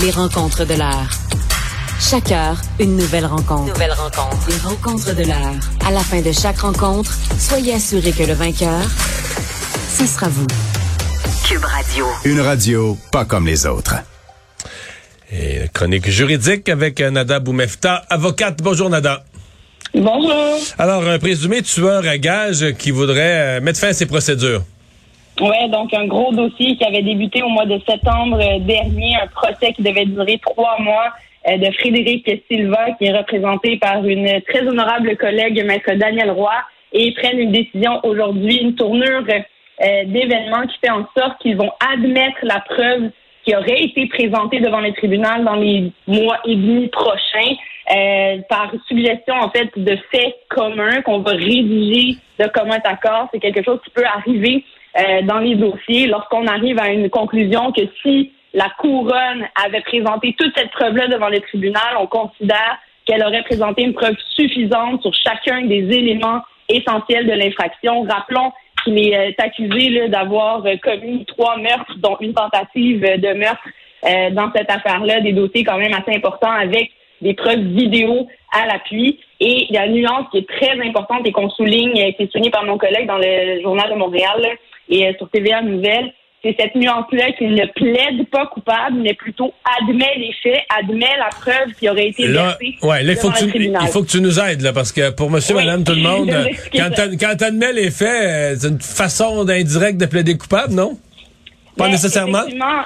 Les rencontres de l'heure. Chaque heure, une nouvelle rencontre. Nouvelle rencontre. Les rencontres de l'heure. À la fin de chaque rencontre, soyez assurés que le vainqueur, ce sera vous. Cube Radio. Une radio pas comme les autres. Et chronique juridique avec Nada Boumefta, avocate. Bonjour Nada. Bonjour. Alors, un présumé tueur à gage qui voudrait euh, mettre fin à ses procédures. Oui, donc un gros dossier qui avait débuté au mois de septembre euh, dernier, un procès qui devait durer trois mois euh, de Frédéric Silva, qui est représenté par une très honorable collègue, maître Daniel Roy, et ils prennent une décision aujourd'hui, une tournure d'événements qui fait en sorte qu'ils vont admettre la preuve qui aurait été présentée devant les tribunaux dans les mois et demi prochains. Euh, par suggestion en fait de faits communs qu'on va rédiger de commun accord. C'est quelque chose qui peut arriver euh, dans les dossiers lorsqu'on arrive à une conclusion que si la couronne avait présenté toute cette preuve-là devant le tribunal, on considère qu'elle aurait présenté une preuve suffisante sur chacun des éléments essentiels de l'infraction. Rappelons qu'il est euh, accusé d'avoir commis trois meurtres, dont une tentative de meurtre dans cette affaire-là, des dossiers quand même assez importants avec des preuves vidéo à l'appui. Et il y a une nuance qui est très importante et qu'on souligne, qui est soulignée par mon collègue dans le Journal de Montréal et euh, sur TVA Nouvelles. C'est cette nuance-là qu'il ne plaide pas coupable, mais plutôt admet les faits, admet la preuve qui aurait été versée. Ouais, là, il faut, que tu, il faut que tu nous aides, là, parce que pour monsieur, madame, tout le monde, quand tu admets les faits, euh, c'est une façon d'indirect de plaider coupable, non? Pas Mais nécessairement.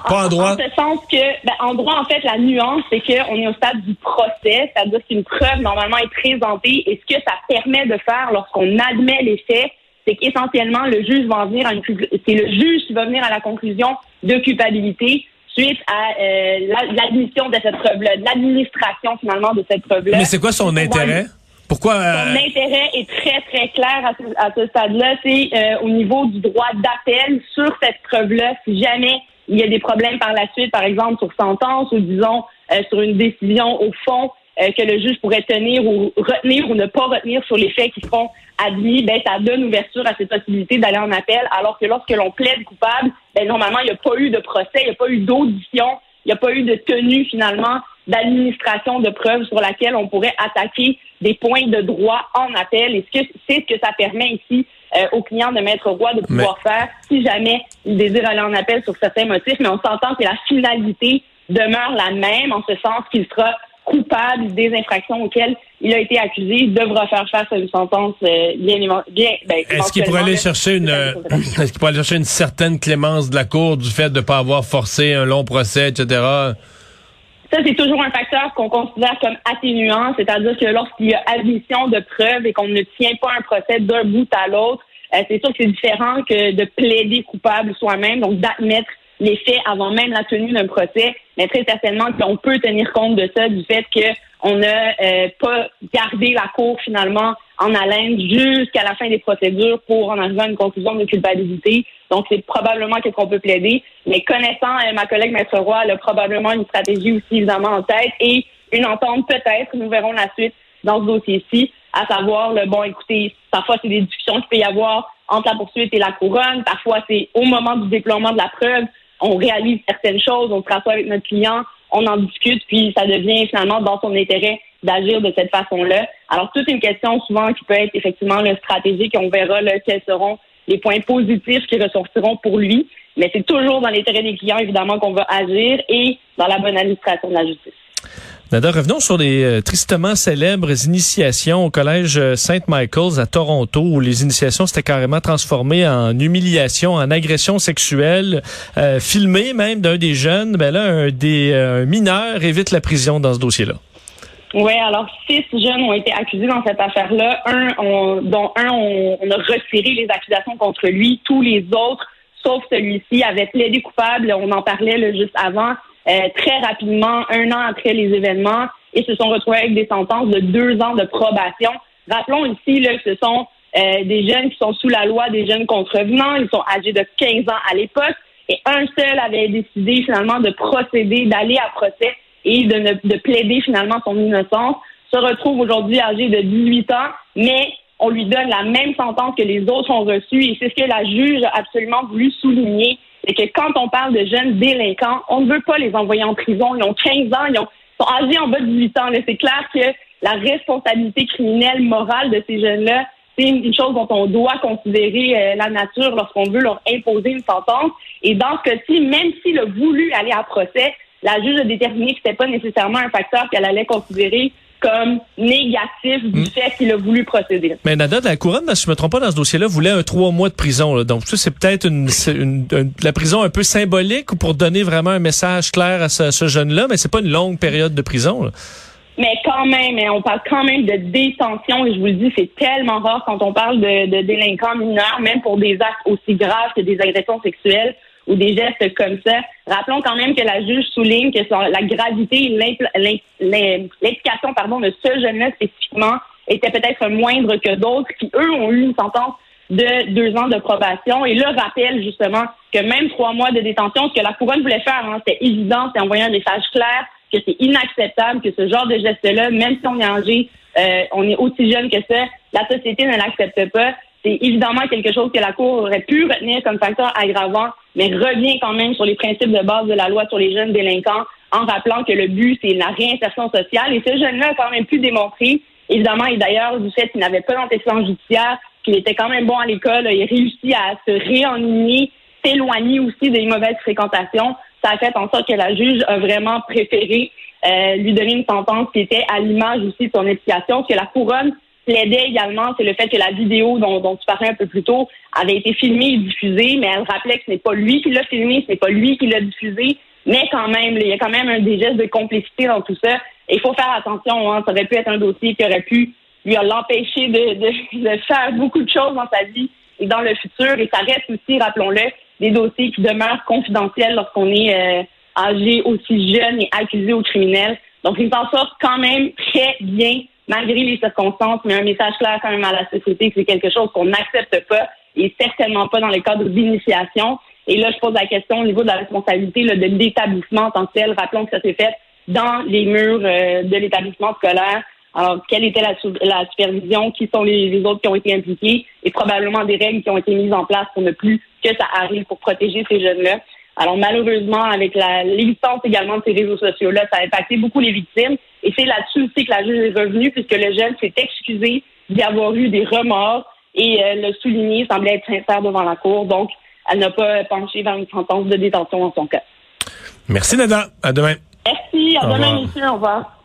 Pas en droit. En ce sens que, ben, en droit, en fait, la nuance, c'est qu'on est au stade du procès, c'est-à-dire qu'une preuve, normalement, est présentée. Et ce que ça permet de faire lorsqu'on admet les faits, c'est qu'essentiellement, le juge va en venir à une, c'est le juge qui va venir à la conclusion de culpabilité suite à euh, la- l'admission de cette preuve-là, l'administration, finalement, de cette preuve-là. Mais c'est quoi son intérêt? Pourquoi? son euh, intérêt est très, très clair à ce, à ce stade-là. C'est euh, au niveau du droit d'appel sur cette preuve-là. Si jamais il y a des problèmes par la suite, par exemple sur sentence ou disons euh, sur une décision au fond euh, que le juge pourrait tenir ou retenir ou ne pas retenir sur les faits qui seront admis, ben ça donne ouverture à cette possibilité d'aller en appel. Alors que lorsque l'on plaide coupable, ben normalement il n'y a pas eu de procès, il n'y a pas eu d'audition, il n'y a pas eu de tenue finalement d'administration de preuves sur laquelle on pourrait attaquer des points de droit en appel. Et c'est ce que ça permet ici euh, aux clients de Maître Roy de pouvoir faire si jamais ils désirent aller en appel sur certains motifs. Mais on s'entend que la finalité demeure la même, en ce sens qu'il sera coupable des infractions auxquelles il a été accusé, il devra faire face à une sentence euh, bien, bien ben, Est-ce qu'il pourrait éventuellement, aller là, chercher une, euh, est-ce qu'il pourrait aller chercher une certaine clémence de la cour du fait de ne pas avoir forcé un long procès, etc.? Ça, c'est toujours un facteur qu'on considère comme atténuant, c'est-à-dire que lorsqu'il y a admission de preuves et qu'on ne tient pas un procès d'un bout à l'autre, euh, c'est sûr que c'est différent que de plaider coupable soi-même, donc d'admettre les faits avant même la tenue d'un procès, mais très certainement qu'on peut tenir compte de ça, du fait qu'on n'a euh, pas gardé la cour finalement en haleine jusqu'à la fin des procédures pour en arriver à une conclusion de culpabilité. Donc, c'est probablement qu'est-ce qu'on peut plaider. Mais connaissant euh, ma collègue Maître Roy, elle a probablement une stratégie aussi évidemment en tête et une entente peut-être, nous verrons la suite dans ce dossier-ci, à savoir, le bon, écoutez, parfois c'est des discussions qu'il peut y avoir entre la poursuite et la couronne, parfois c'est au moment du déploiement de la preuve, on réalise certaines choses, on se rassoit avec notre client, on en discute, puis ça devient finalement dans son intérêt d'agir de cette façon-là. Alors, toute une question souvent qui peut être effectivement le stratégique, on verra là, quels seront les points positifs qui ressortiront pour lui. Mais c'est toujours dans l'intérêt des clients, évidemment, qu'on va agir et dans la bonne administration de la justice. Nada, revenons sur les euh, tristement célèbres initiations au collège euh, Saint Michael's à Toronto, où les initiations s'étaient carrément transformées en humiliation, en agression sexuelle, euh, même d'un des jeunes. Ben là, un des mineurs évite la prison dans ce dossier-là. Oui, alors six jeunes ont été accusés dans cette affaire-là. Un, dont un, on, on, a retiré les accusations contre lui. Tous les autres, sauf celui-ci, avaient plaidé coupable. On en parlait là, juste avant. Euh, très rapidement, un an après les événements, et se sont retrouvés avec des sentences de deux ans de probation. Rappelons ici là, que ce sont euh, des jeunes qui sont sous la loi, des jeunes contrevenants. Ils sont âgés de 15 ans à l'époque. Et un seul avait décidé finalement de procéder, d'aller à procès et de, ne, de plaider finalement son innocence. Se retrouve aujourd'hui âgé de 18 ans, mais on lui donne la même sentence que les autres ont reçue. Et c'est ce que la juge a absolument voulu souligner c'est que quand on parle de jeunes délinquants, on ne veut pas les envoyer en prison. Ils ont 15 ans, ils, sont âgés en bas de 18 ans. C'est clair que la responsabilité criminelle morale de ces jeunes-là, c'est une chose dont on doit considérer euh, la nature lorsqu'on veut leur imposer une sentence. Et dans ce cas-ci, même s'il a voulu aller à procès, la juge a déterminé que ce n'était pas nécessairement un facteur qu'elle allait considérer comme négatif du hmm. fait qu'il a voulu procéder. Mais Nada, la couronne, si je me trompe pas dans ce dossier-là, voulait un trois mois de prison. Donc ça, c'est peut-être une, la prison un peu symbolique ou pour donner vraiment un message clair à ce, jeune-là, mais c'est pas une longue période de prison. Mais quand même, hein, on parle quand même de détention et je vous le dis, c'est tellement rare quand on parle de, de délinquants mineurs, même pour des actes aussi graves que des agressions sexuelles ou des gestes comme ça. Rappelons quand même que la juge souligne que la gravité et l'implication pardon, de ce jeune-là spécifiquement était peut-être moindre que d'autres qui, eux, ont eu une sentence de deux ans de probation. Et là, rappelle justement que même trois mois de détention, ce que la couronne voulait faire, hein, c'était évident, c'est envoyer un message clair que c'est inacceptable que ce genre de geste-là, même si on est âgé, euh, on est aussi jeune que ça, la société ne l'accepte pas. C'est évidemment quelque chose que la Cour aurait pu retenir comme facteur aggravant, mais revient quand même sur les principes de base de la loi sur les jeunes délinquants en rappelant que le but, c'est la réinsertion sociale. Et ce jeune-là a quand même pu démontrer, évidemment, et d'ailleurs, du fait qu'il n'avait pas d'antécédent judiciaire, qu'il était quand même bon à l'école, il a réussi à se réennuyer, s'éloigner aussi des mauvaises fréquentations. Ça a fait en sorte que la juge a vraiment préféré euh, lui donner une sentence qui était à l'image aussi de son implication, que la couronne plaidait également, c'est le fait que la vidéo dont, dont, tu parlais un peu plus tôt avait été filmée et diffusée, mais elle rappelait que ce n'est pas lui qui l'a filmé, ce n'est pas lui qui l'a diffusé, mais quand même, il y a quand même un des gestes de complicité dans tout ça. Il faut faire attention, hein, ça aurait pu être un dossier qui aurait pu lui l'empêcher de, de, faire beaucoup de choses dans sa vie et dans le futur. Et ça reste aussi, rappelons-le, des dossiers qui demeurent confidentiels lorsqu'on est euh, âgé aussi jeune et accusé au criminel. Donc, il s'en sort quand même très bien malgré les circonstances, mais un message clair quand même à la société c'est quelque chose qu'on n'accepte pas et certainement pas dans les cadres d'initiation. Et là, je pose la question au niveau de la responsabilité de l'établissement en tant que tel. Rappelons que ça s'est fait dans les murs euh, de l'établissement scolaire. Alors, quelle était la, supervision? Qui sont les, autres qui ont été impliqués? Et probablement des règles qui ont été mises en place pour ne plus que ça arrive pour protéger ces jeunes-là. Alors malheureusement, avec l'existence également de ces réseaux sociaux-là, ça a impacté beaucoup les victimes. Et c'est là-dessus aussi que la juge est revenue, puisque le jeune s'est excusé d'y avoir eu des remords et euh, le souligner semblait être sincère devant la cour. Donc, elle n'a pas penché vers une sentence de détention en son cas. Merci, Nada. À demain. Merci. À demain, monsieur. Au revoir.